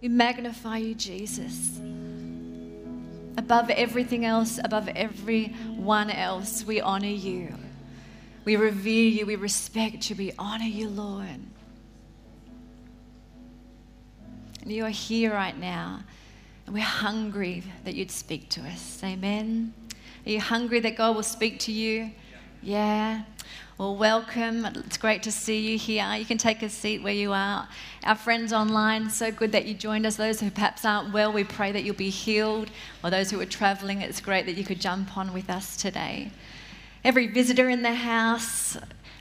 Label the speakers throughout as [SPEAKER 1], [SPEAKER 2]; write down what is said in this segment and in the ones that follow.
[SPEAKER 1] We magnify you, Jesus. Above everything else, above everyone else, we honor you. We revere you, we respect you, we honor you, Lord. And you are here right now, and we're hungry that you'd speak to us. Amen. Are you hungry that God will speak to you? Yeah. Well, welcome. It's great to see you here. You can take a seat where you are. Our friends online, so good that you joined us. Those who perhaps aren't well, we pray that you'll be healed. Or those who are traveling, it's great that you could jump on with us today. Every visitor in the house,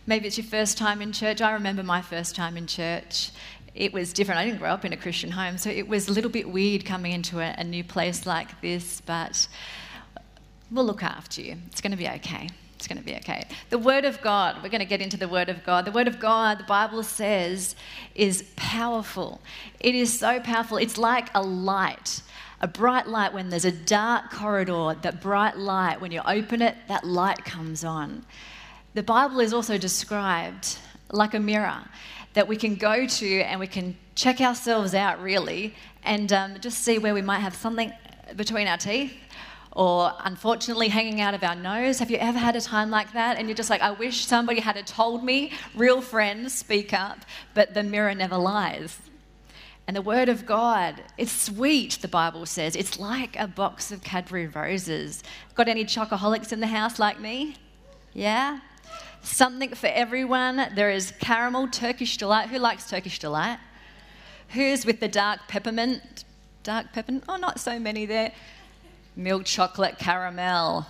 [SPEAKER 1] maybe it's your first time in church. I remember my first time in church. It was different. I didn't grow up in a Christian home, so it was a little bit weird coming into a, a new place like this, but we'll look after you. It's going to be okay. It's going to be okay. The Word of God, we're going to get into the Word of God. The Word of God, the Bible says, is powerful. It is so powerful. It's like a light, a bright light when there's a dark corridor, that bright light, when you open it, that light comes on. The Bible is also described like a mirror that we can go to and we can check ourselves out, really, and um, just see where we might have something between our teeth or unfortunately hanging out of our nose. Have you ever had a time like that? And you're just like, I wish somebody had told me, real friends, speak up, but the mirror never lies. And the Word of God, it's sweet, the Bible says. It's like a box of Cadbury roses. Got any chocoholics in the house like me? Yeah? Something for everyone. There is caramel, Turkish delight. Who likes Turkish delight? Who's with the dark peppermint? Dark peppermint? Oh, not so many there milk chocolate caramel.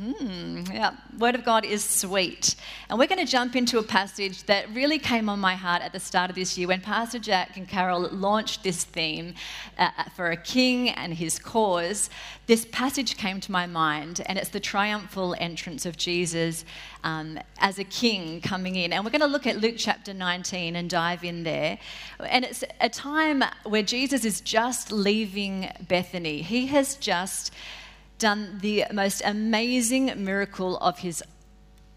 [SPEAKER 1] Mm, yeah, Word of God is sweet. And we're going to jump into a passage that really came on my heart at the start of this year when Pastor Jack and Carol launched this theme uh, uh, for a king and his cause. This passage came to my mind, and it's the triumphal entrance of Jesus um, as a king coming in. And we're going to look at Luke chapter 19 and dive in there. And it's a time where Jesus is just leaving Bethany. He has just done the most amazing miracle of his,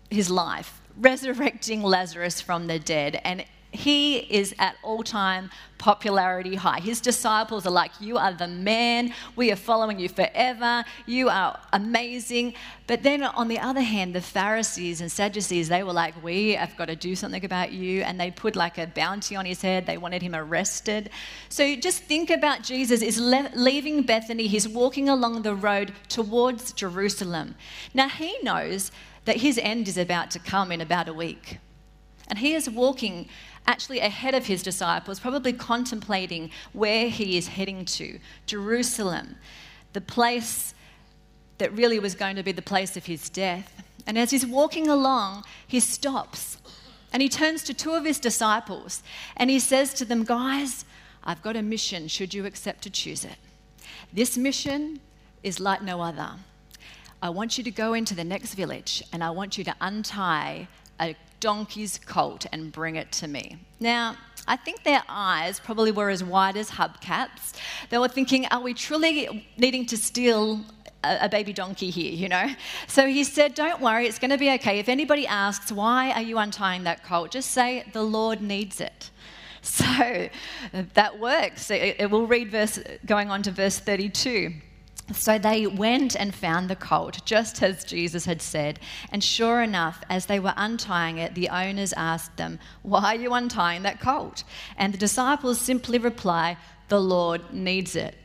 [SPEAKER 1] his life, resurrecting Lazarus from the dead. And he is at all time popularity high. His disciples are like, You are the man. We are following you forever. You are amazing. But then on the other hand, the Pharisees and Sadducees, they were like, We have got to do something about you. And they put like a bounty on his head. They wanted him arrested. So just think about Jesus is le- leaving Bethany. He's walking along the road towards Jerusalem. Now he knows that his end is about to come in about a week. And he is walking actually ahead of his disciples, probably contemplating where he is heading to Jerusalem, the place that really was going to be the place of his death. And as he's walking along, he stops and he turns to two of his disciples and he says to them, Guys, I've got a mission, should you accept to choose it. This mission is like no other. I want you to go into the next village and I want you to untie a donkey's colt and bring it to me. Now, I think their eyes probably were as wide as hubcaps. They were thinking, are we truly needing to steal a, baby donkey here, you know? So he said, don't worry, it's going to be okay. If anybody asks, why are you untying that colt, just say, the Lord needs it. So that works. It, we'll read verse, going on to verse 32. So they went and found the colt, just as Jesus had said. And sure enough, as they were untying it, the owners asked them, Why are you untying that colt? And the disciples simply reply, The Lord needs it.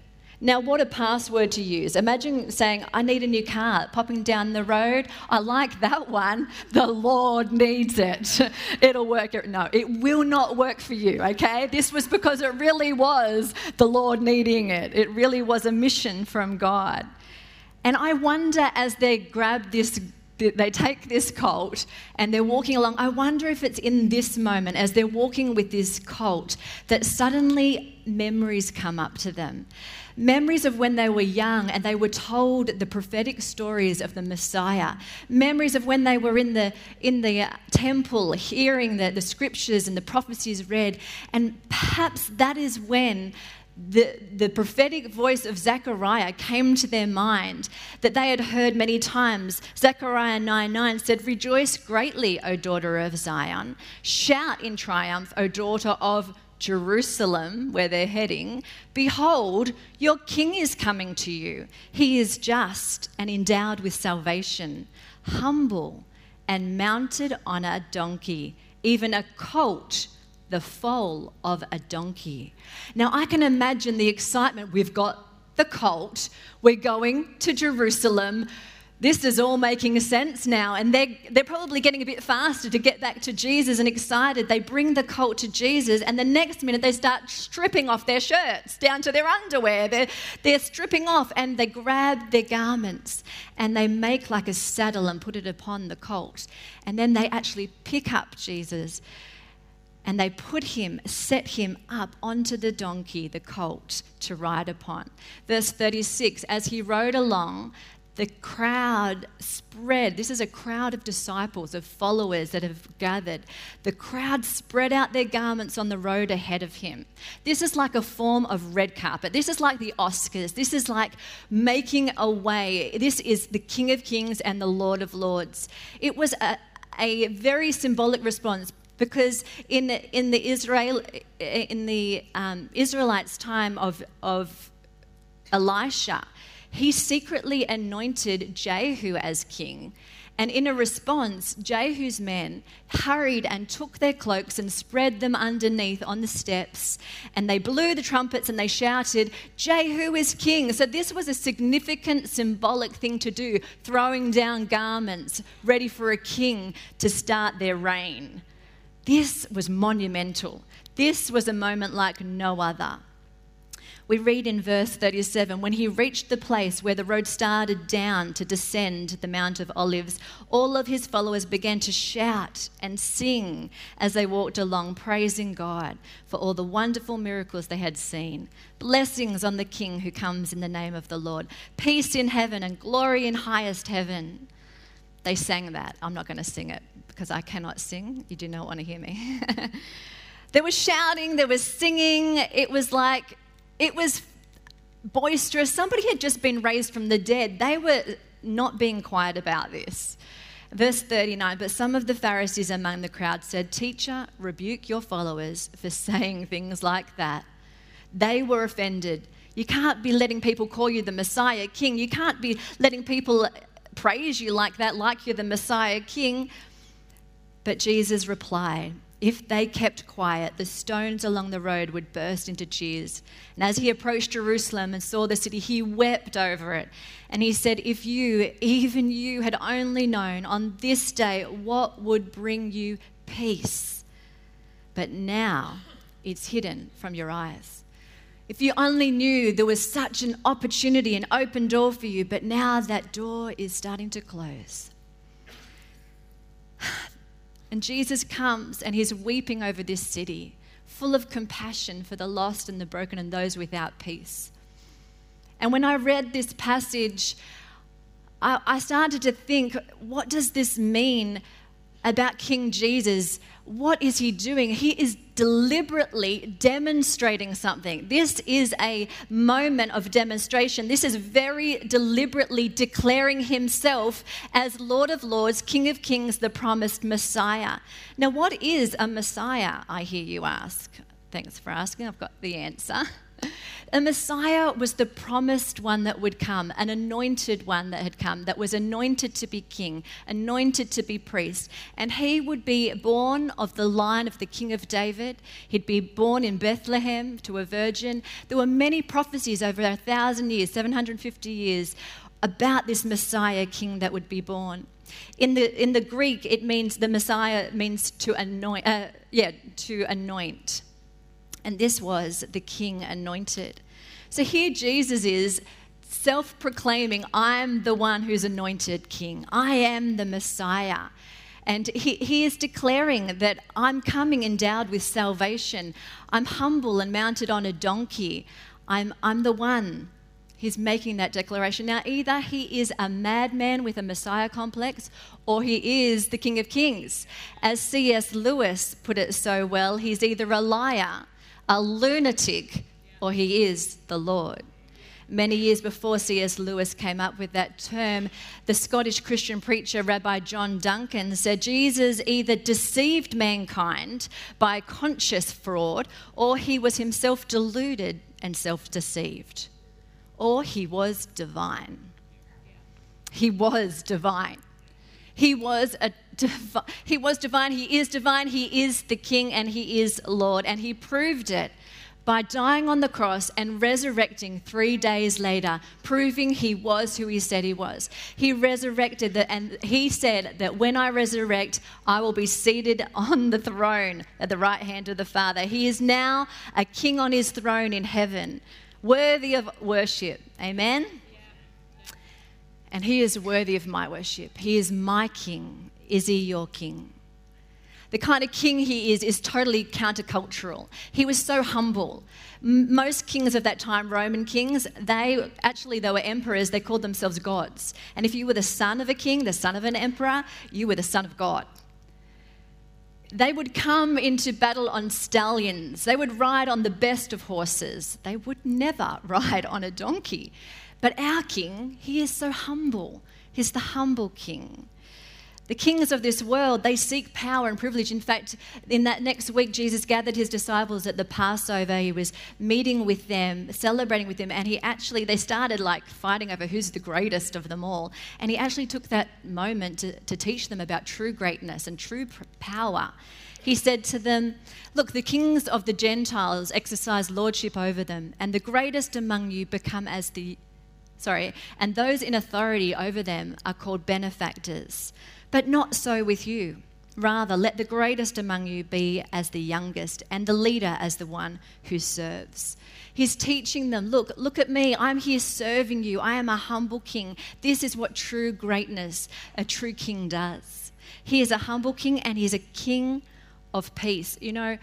[SPEAKER 1] Now, what a password to use. Imagine saying, I need a new car, popping down the road. I like that one. The Lord needs it. It'll work. No, it will not work for you, okay? This was because it really was the Lord needing it. It really was a mission from God. And I wonder as they grab this they take this colt and they're walking along. I wonder if it's in this moment, as they're walking with this colt, that suddenly memories come up to them memories of when they were young and they were told the prophetic stories of the Messiah, memories of when they were in the, in the uh, temple hearing the, the scriptures and the prophecies read. And perhaps that is when the, the prophetic voice of Zechariah came to their mind that they had heard many times. Zechariah 9 9 said, Rejoice greatly, O daughter of Zion. Shout in triumph, O daughter of Jerusalem, where they're heading, Behold, your king is coming to you. He is just and endowed with salvation, humble and mounted on a donkey, even a colt, the foal of a donkey. Now, I can imagine the excitement. We've got the colt, we're going to Jerusalem this is all making sense now. And they're, they're probably getting a bit faster to get back to Jesus and excited. They bring the colt to Jesus, and the next minute they start stripping off their shirts down to their underwear. They're, they're stripping off and they grab their garments and they make like a saddle and put it upon the colt. And then they actually pick up Jesus and they put him, set him up onto the donkey, the colt, to ride upon. Verse 36 As he rode along, the crowd spread. This is a crowd of disciples, of followers that have gathered. The crowd spread out their garments on the road ahead of him. This is like a form of red carpet. This is like the Oscars. This is like making a way. This is the King of Kings and the Lord of Lords. It was a, a very symbolic response because in, in the Israel in the um, Israelites' time of, of Elisha, he secretly anointed Jehu as king. And in a response, Jehu's men hurried and took their cloaks and spread them underneath on the steps. And they blew the trumpets and they shouted, Jehu is king. So, this was a significant symbolic thing to do, throwing down garments ready for a king to start their reign. This was monumental. This was a moment like no other we read in verse 37 when he reached the place where the road started down to descend the Mount of Olives, all of his followers began to shout and sing as they walked along, praising God for all the wonderful miracles they had seen. Blessings on the King who comes in the name of the Lord, peace in heaven and glory in highest heaven. They sang that. I'm not going to sing it because I cannot sing. You do not want to hear me. there was shouting, there was singing. It was like it was boisterous. Somebody had just been raised from the dead. They were not being quiet about this. Verse 39 But some of the Pharisees among the crowd said, Teacher, rebuke your followers for saying things like that. They were offended. You can't be letting people call you the Messiah King. You can't be letting people praise you like that, like you're the Messiah King. But Jesus replied, if they kept quiet, the stones along the road would burst into cheers. And as he approached Jerusalem and saw the city, he wept over it. And he said, If you, even you, had only known on this day what would bring you peace, but now it's hidden from your eyes. If you only knew there was such an opportunity, an open door for you, but now that door is starting to close. And Jesus comes and he's weeping over this city, full of compassion for the lost and the broken and those without peace. And when I read this passage, I, I started to think, what does this mean about King Jesus what is he doing? He is deliberately demonstrating something. This is a moment of demonstration. This is very deliberately declaring himself as Lord of Lords, King of Kings, the promised Messiah. Now, what is a Messiah, I hear you ask? Thanks for asking. I've got the answer. A Messiah was the promised one that would come, an anointed one that had come, that was anointed to be king, anointed to be priest. And he would be born of the line of the king of David. He'd be born in Bethlehem to a virgin. There were many prophecies over a thousand years, 750 years, about this Messiah king that would be born. In the, in the Greek, it means the Messiah means to anoint, uh, yeah, to anoint. And this was the king anointed. So here Jesus is self proclaiming, I'm the one who's anointed king, I am the Messiah. And he, he is declaring that I'm coming endowed with salvation. I'm humble and mounted on a donkey. I'm, I'm the one. He's making that declaration. Now, either he is a madman with a Messiah complex or he is the King of Kings. As C.S. Lewis put it so well, he's either a liar a lunatic or he is the Lord. many years before C.S. Lewis came up with that term, the Scottish Christian preacher Rabbi John Duncan said Jesus either deceived mankind by conscious fraud or he was himself deluded and self deceived, or he was divine. He was divine. He was a divi- he was divine, he is divine, he is the king and he is Lord and he proved it by dying on the cross and resurrecting 3 days later, proving he was who he said he was. He resurrected the, and he said that when I resurrect, I will be seated on the throne at the right hand of the Father. He is now a king on his throne in heaven, worthy of worship. Amen. And he is worthy of my worship. He is my king. Is he your king? The kind of king he is is totally countercultural. He was so humble. Most kings of that time, Roman kings, they actually they were emperors. They called themselves gods. And if you were the son of a king, the son of an emperor, you were the son of God. They would come into battle on stallions. They would ride on the best of horses. They would never ride on a donkey. But our king, he is so humble. He's the humble king. The kings of this world, they seek power and privilege. In fact, in that next week, Jesus gathered his disciples at the Passover. He was meeting with them, celebrating with them, and he actually, they started like fighting over who's the greatest of them all. And he actually took that moment to, to teach them about true greatness and true power. He said to them, Look, the kings of the Gentiles exercise lordship over them, and the greatest among you become as the sorry, and those in authority over them are called benefactors. But not so with you. Rather, let the greatest among you be as the youngest, and the leader as the one who serves. He's teaching them look, look at me. I'm here serving you. I am a humble king. This is what true greatness, a true king, does. He is a humble king, and he's a king of peace. You know,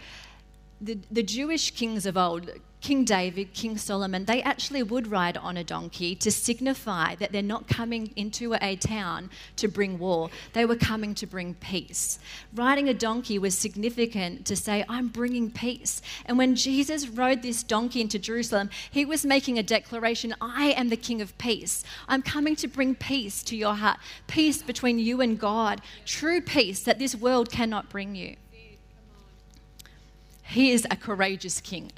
[SPEAKER 1] the, the Jewish kings of old, King David, King Solomon, they actually would ride on a donkey to signify that they're not coming into a town to bring war. They were coming to bring peace. Riding a donkey was significant to say, I'm bringing peace. And when Jesus rode this donkey into Jerusalem, he was making a declaration I am the King of peace. I'm coming to bring peace to your heart, peace between you and God, true peace that this world cannot bring you. He is a courageous king.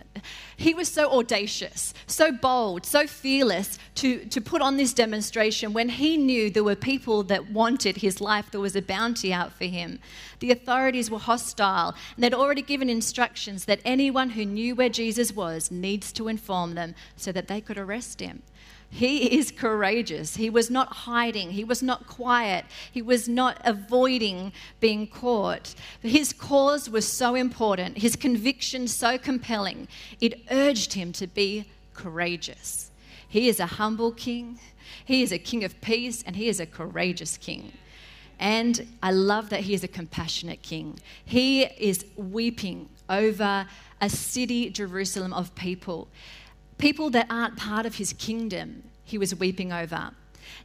[SPEAKER 1] He was so audacious, so bold, so fearless to, to put on this demonstration when he knew there were people that wanted his life. There was a bounty out for him. The authorities were hostile, and they'd already given instructions that anyone who knew where Jesus was needs to inform them so that they could arrest him. He is courageous. He was not hiding. He was not quiet. He was not avoiding being caught. His cause was so important, his conviction so compelling, it urged him to be courageous. He is a humble king, he is a king of peace, and he is a courageous king. And I love that he is a compassionate king. He is weeping over a city, Jerusalem, of people people that aren't part of his kingdom, he was weeping over.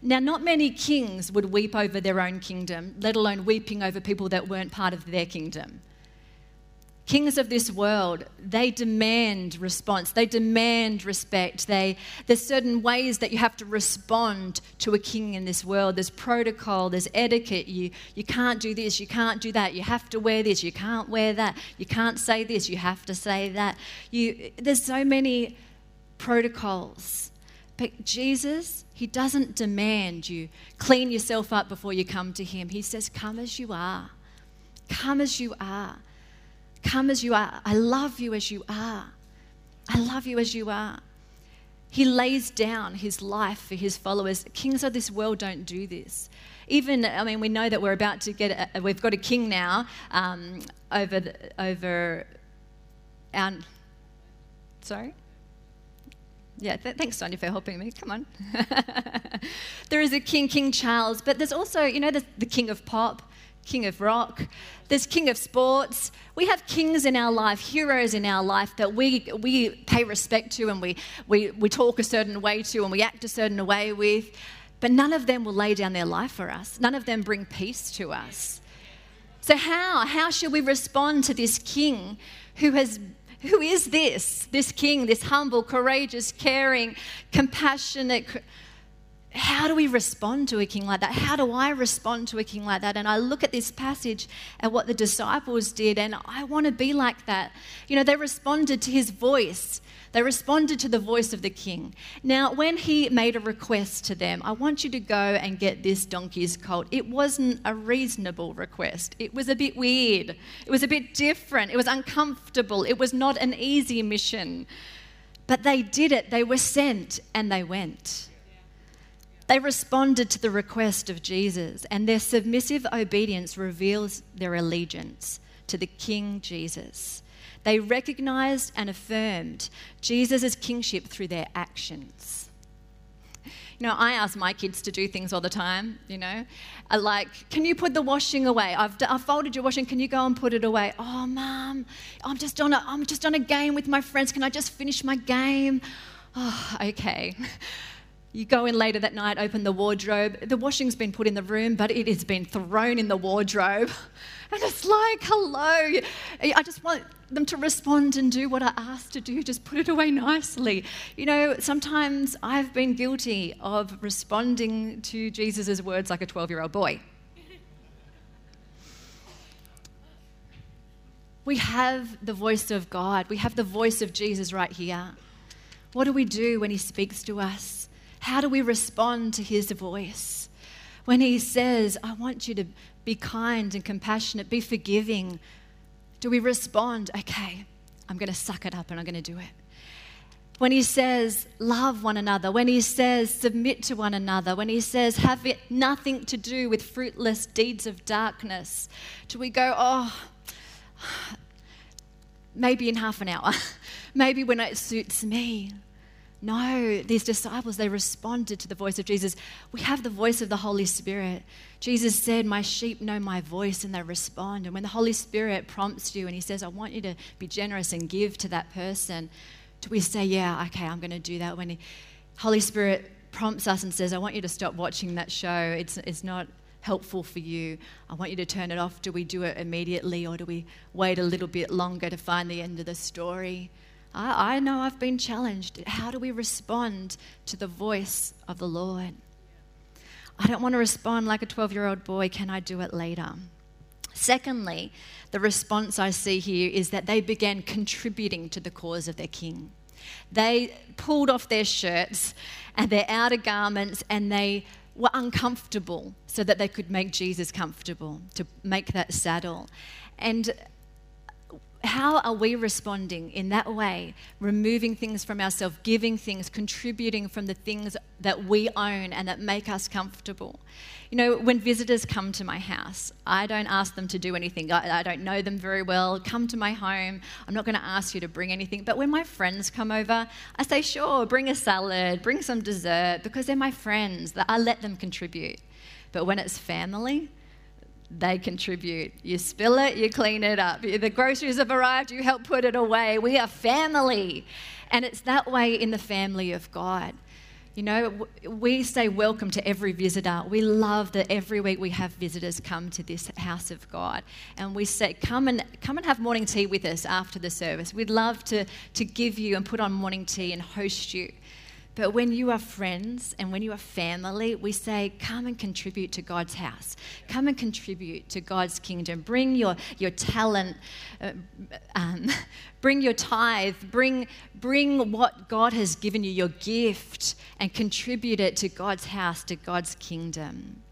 [SPEAKER 1] Now, not many kings would weep over their own kingdom, let alone weeping over people that weren't part of their kingdom. Kings of this world, they demand response. They demand respect. They, there's certain ways that you have to respond to a king in this world. There's protocol, there's etiquette. You, you can't do this, you can't do that. You have to wear this, you can't wear that. You can't say this, you have to say that. You, there's so many protocols. But Jesus, He doesn't demand you clean yourself up before you come to Him. He says, Come as you are. Come as you are. Come as you are. I love you as you are. I love you as you are. He lays down his life for his followers. Kings of this world don't do this. Even, I mean, we know that we're about to get, a, we've got a king now um, over, the, over our, sorry? Yeah, th- thanks, Sonia, for helping me. Come on. there is a king, King Charles, but there's also, you know, the, the king of pop, king of rock. There's king of sports. We have kings in our life, heroes in our life that we, we pay respect to and we, we, we talk a certain way to and we act a certain way with. But none of them will lay down their life for us. None of them bring peace to us. So how? How should we respond to this king who has who is this? This king, this humble, courageous, caring, compassionate. How do we respond to a king like that? How do I respond to a king like that? And I look at this passage and what the disciples did, and I want to be like that. You know, they responded to his voice. They responded to the voice of the king. Now, when he made a request to them, I want you to go and get this donkey's colt. It wasn't a reasonable request. It was a bit weird. It was a bit different. It was uncomfortable. It was not an easy mission. But they did it. They were sent and they went. They responded to the request of Jesus, and their submissive obedience reveals their allegiance to the King Jesus. They recognized and affirmed Jesus' kingship through their actions. You know, I ask my kids to do things all the time, you know, uh, like, can you put the washing away? I've, I've folded your washing, can you go and put it away? Oh, mum, I'm just, on a, I'm just on a game with my friends, can I just finish my game? Oh, okay. You go in later that night, open the wardrobe. The washing's been put in the room, but it has been thrown in the wardrobe. And it's like, hello. I just want them to respond and do what I asked to do, just put it away nicely. You know, sometimes I've been guilty of responding to Jesus' words like a 12 year old boy. We have the voice of God, we have the voice of Jesus right here. What do we do when He speaks to us? How do we respond to his voice? When he says, I want you to be kind and compassionate, be forgiving, do we respond, okay, I'm going to suck it up and I'm going to do it? When he says, love one another, when he says, submit to one another, when he says, have it nothing to do with fruitless deeds of darkness, do we go, oh, maybe in half an hour, maybe when it suits me? No, these disciples, they responded to the voice of Jesus. We have the voice of the Holy Spirit. Jesus said, My sheep know my voice and they respond. And when the Holy Spirit prompts you and He says, I want you to be generous and give to that person, do we say, Yeah, okay, I'm going to do that? When the Holy Spirit prompts us and says, I want you to stop watching that show, it's, it's not helpful for you. I want you to turn it off. Do we do it immediately or do we wait a little bit longer to find the end of the story? I, I know I've been challenged. How do we respond to the voice of the Lord? I don't want to respond like a 12 year old boy. Can I do it later? Secondly, the response I see here is that they began contributing to the cause of their king. They pulled off their shirts and their outer garments and they were uncomfortable so that they could make Jesus comfortable, to make that saddle. And how are we responding in that way? Removing things from ourselves, giving things, contributing from the things that we own and that make us comfortable. You know, when visitors come to my house, I don't ask them to do anything. I, I don't know them very well. Come to my home. I'm not going to ask you to bring anything. But when my friends come over, I say, sure, bring a salad, bring some dessert, because they're my friends. I let them contribute. But when it's family, they contribute. You spill it, you clean it up. The groceries have arrived, you help put it away. We are family. And it's that way in the family of God. You know, we say welcome to every visitor. We love that every week we have visitors come to this house of God. And we say, come and, come and have morning tea with us after the service. We'd love to, to give you and put on morning tea and host you. But when you are friends and when you are family, we say, come and contribute to God's house. Come and contribute to God's kingdom. Bring your, your talent, uh, um, bring your tithe, bring, bring what God has given you, your gift, and contribute it to God's house, to God's kingdom.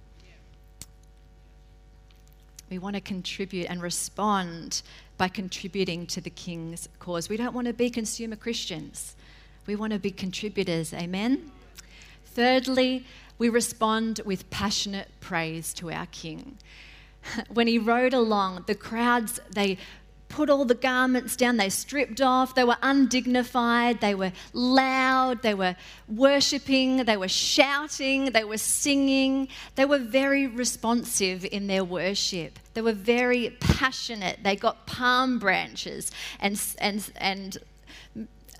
[SPEAKER 1] We want to contribute and respond by contributing to the King's cause. We don't want to be consumer Christians. We want to be contributors. Amen. Thirdly, we respond with passionate praise to our King. When he rode along, the crowds, they put all the garments down, they stripped off, they were undignified, they were loud, they were worshipping, they were shouting, they were singing. They were very responsive in their worship. They were very passionate. They got palm branches and, and, and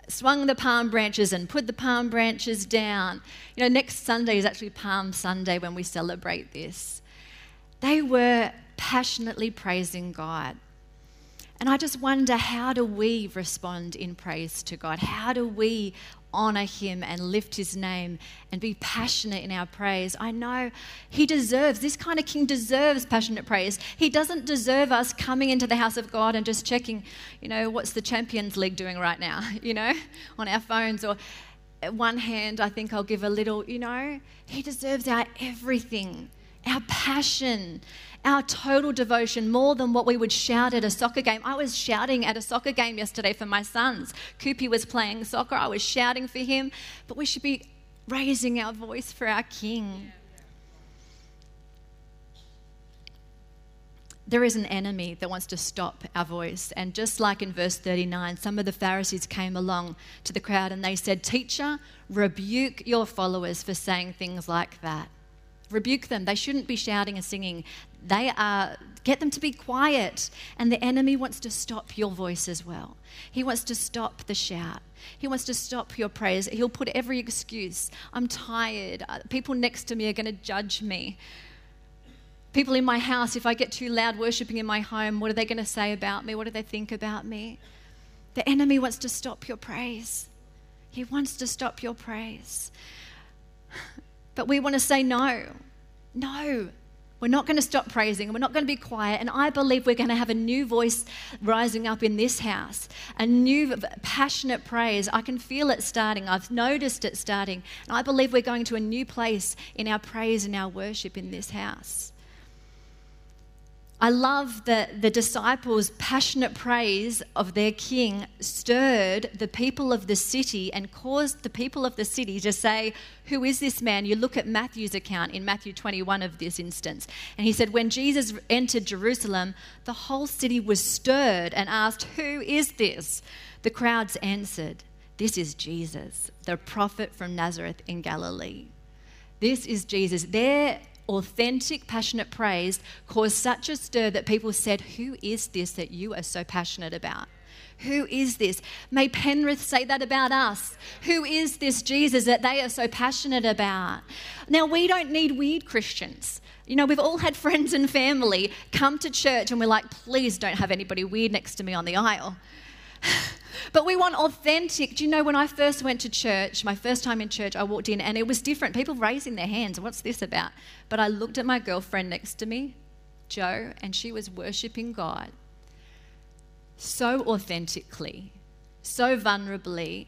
[SPEAKER 1] swung the palm branches and put the palm branches down. You know, next Sunday is actually Palm Sunday when we celebrate this. They were passionately praising God. And I just wonder how do we respond in praise to God? How do we honor Him and lift His name and be passionate in our praise? I know He deserves, this kind of king deserves passionate praise. He doesn't deserve us coming into the house of God and just checking, you know, what's the Champions League doing right now, you know, on our phones or one hand, I think I'll give a little, you know, He deserves our everything, our passion, our total devotion, more than what we would shout at a soccer game. I was shouting at a soccer game yesterday for my sons. Koopy was playing soccer, I was shouting for him, but we should be raising our voice for our King. there is an enemy that wants to stop our voice. And just like in verse 39, some of the Pharisees came along to the crowd and they said, Teacher, rebuke your followers for saying things like that. Rebuke them. They shouldn't be shouting and singing. They are, get them to be quiet. And the enemy wants to stop your voice as well. He wants to stop the shout. He wants to stop your praise. He'll put every excuse. I'm tired. Uh, people next to me are going to judge me. People in my house, if I get too loud worshiping in my home, what are they going to say about me? What do they think about me? The enemy wants to stop your praise. He wants to stop your praise. But we want to say no. No. We're not going to stop praising. We're not going to be quiet. And I believe we're going to have a new voice rising up in this house, a new passionate praise. I can feel it starting. I've noticed it starting. And I believe we're going to a new place in our praise and our worship in this house. I love that the disciples' passionate praise of their king stirred the people of the city and caused the people of the city to say, Who is this man? You look at Matthew's account in Matthew 21 of this instance. And he said, When Jesus entered Jerusalem, the whole city was stirred and asked, Who is this? The crowds answered, This is Jesus, the prophet from Nazareth in Galilee. This is Jesus. Their authentic, passionate praise caused such a stir that people said, Who is this that you are so passionate about? Who is this? May Penrith say that about us. Who is this Jesus that they are so passionate about? Now, we don't need weird Christians. You know, we've all had friends and family come to church and we're like, please don't have anybody weird next to me on the aisle. But we want authentic. Do you know when I first went to church, my first time in church, I walked in and it was different. People raising their hands. What's this about? But I looked at my girlfriend next to me, Joe, and she was worshiping God so authentically, so vulnerably.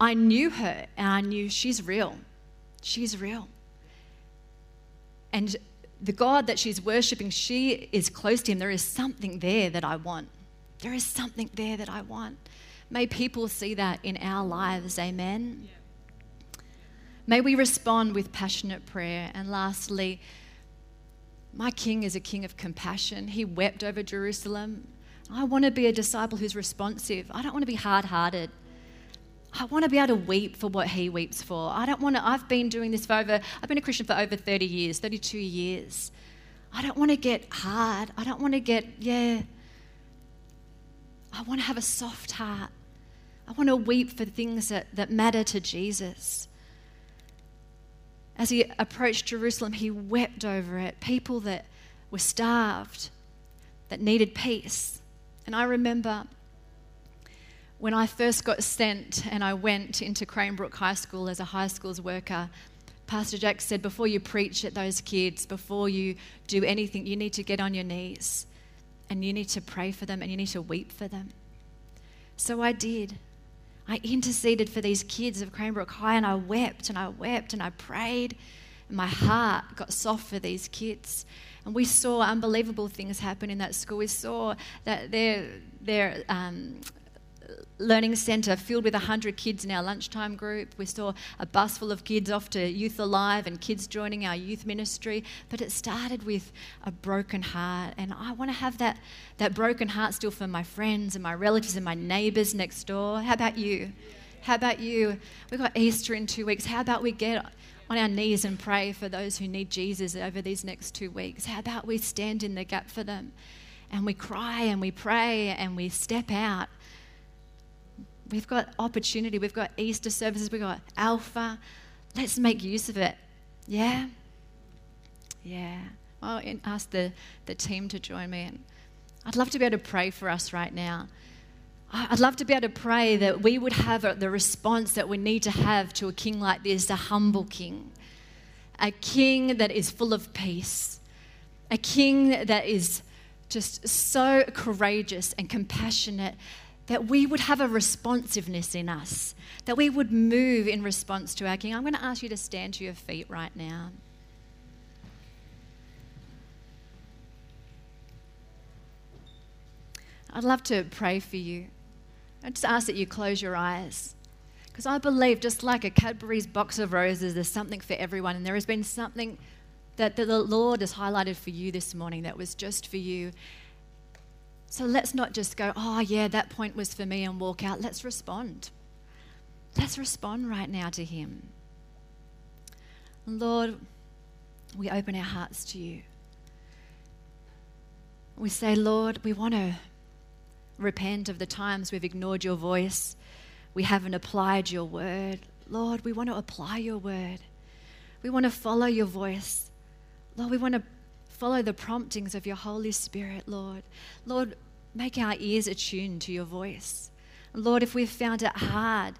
[SPEAKER 1] I knew her and I knew she's real. She's real. And the God that she's worshiping, she is close to him. There is something there that I want. There is something there that I want. May people see that in our lives. Amen. May we respond with passionate prayer. And lastly, my king is a king of compassion. He wept over Jerusalem. I want to be a disciple who's responsive. I don't want to be hard hearted. I want to be able to weep for what he weeps for. I don't want to, I've been doing this for over, I've been a Christian for over 30 years, 32 years. I don't want to get hard. I don't want to get, yeah, I want to have a soft heart. I want to weep for things that, that matter to Jesus. As he approached Jerusalem, he wept over it. People that were starved, that needed peace. And I remember when I first got sent and I went into Cranebrook High School as a high schools worker, Pastor Jack said, Before you preach at those kids, before you do anything, you need to get on your knees and you need to pray for them and you need to weep for them. So I did. I interceded for these kids of Cranebrook High and I wept and I wept and I prayed. And my heart got soft for these kids. And we saw unbelievable things happen in that school. We saw that their, their um, learning centre filled with 100 kids in our lunchtime group. We saw a bus full of kids off to Youth Alive and kids joining our youth ministry. But it started with a broken heart. And I want to have that, that broken heart still for my friends and my relatives and my neighbours next door. How about you? How about you? We've got Easter in two weeks. How about we get on our knees and pray for those who need Jesus over these next two weeks? How about we stand in the gap for them? And we cry and we pray and we step out We've got opportunity. We've got Easter services. We've got Alpha. Let's make use of it. Yeah? Yeah. I'll ask the, the team to join me. And I'd love to be able to pray for us right now. I'd love to be able to pray that we would have the response that we need to have to a king like this, a humble king, a king that is full of peace, a king that is just so courageous and compassionate that we would have a responsiveness in us, that we would move in response to our King. I'm going to ask you to stand to your feet right now. I'd love to pray for you. I just ask that you close your eyes. Because I believe, just like a Cadbury's box of roses, there's something for everyone. And there has been something that the Lord has highlighted for you this morning that was just for you. So let's not just go, oh, yeah, that point was for me and walk out. Let's respond. Let's respond right now to Him. Lord, we open our hearts to you. We say, Lord, we want to repent of the times we've ignored your voice, we haven't applied your word. Lord, we want to apply your word. We want to follow your voice. Lord, we want to follow the promptings of your Holy Spirit, Lord. Lord, make our ears attuned to your voice. Lord, if we've found it hard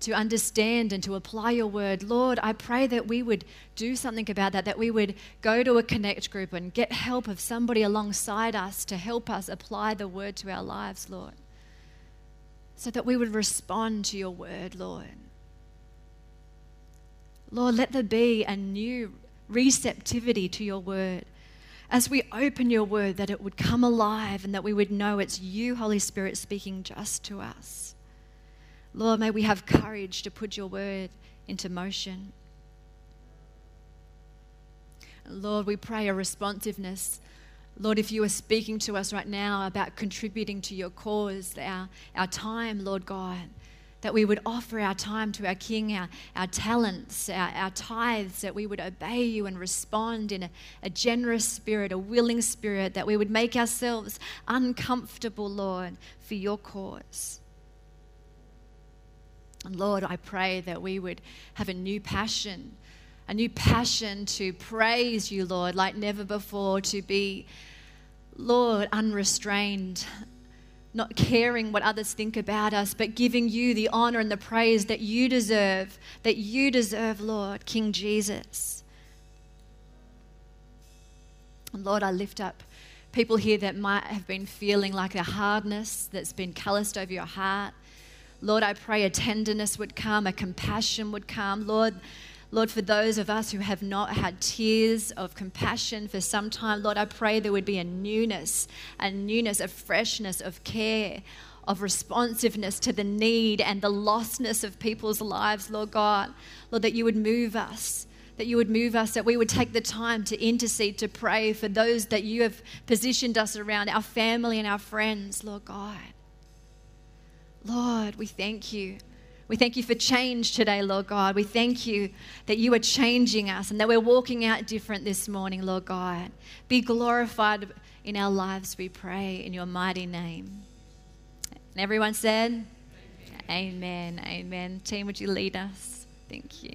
[SPEAKER 1] to understand and to apply your word, Lord, I pray that we would do something about that, that we would go to a connect group and get help of somebody alongside us to help us apply the word to our lives, Lord. So that we would respond to your word, Lord. Lord, let there be a new receptivity to your word as we open your word, that it would come alive and that we would know it's you, Holy Spirit, speaking just to us. Lord, may we have courage to put your word into motion. Lord, we pray a responsiveness. Lord, if you are speaking to us right now about contributing to your cause, our, our time, Lord God, that we would offer our time to our King, our, our talents, our, our tithes, that we would obey you and respond in a, a generous spirit, a willing spirit, that we would make ourselves uncomfortable, Lord, for your cause. And Lord, I pray that we would have a new passion, a new passion to praise you, Lord, like never before, to be, Lord, unrestrained, not caring what others think about us, but giving you the honor and the praise that you deserve, that you deserve, Lord, King Jesus. And Lord, I lift up people here that might have been feeling like a hardness that's been calloused over your heart. Lord, I pray a tenderness would come, a compassion would come. Lord, Lord, for those of us who have not had tears of compassion for some time, Lord, I pray there would be a newness, a newness, a freshness of care, of responsiveness to the need and the lostness of people's lives, Lord God. Lord, that you would move us, that you would move us, that we would take the time to intercede, to pray for those that you have positioned us around, our family and our friends, Lord God. Lord, we thank you we thank you for change today, Lord God. We thank you that you are changing us and that we're walking out different this morning, Lord God. Be glorified in our lives, we pray, in your mighty name. And everyone said, Amen. Amen. Amen. Team, would you lead us? Thank you.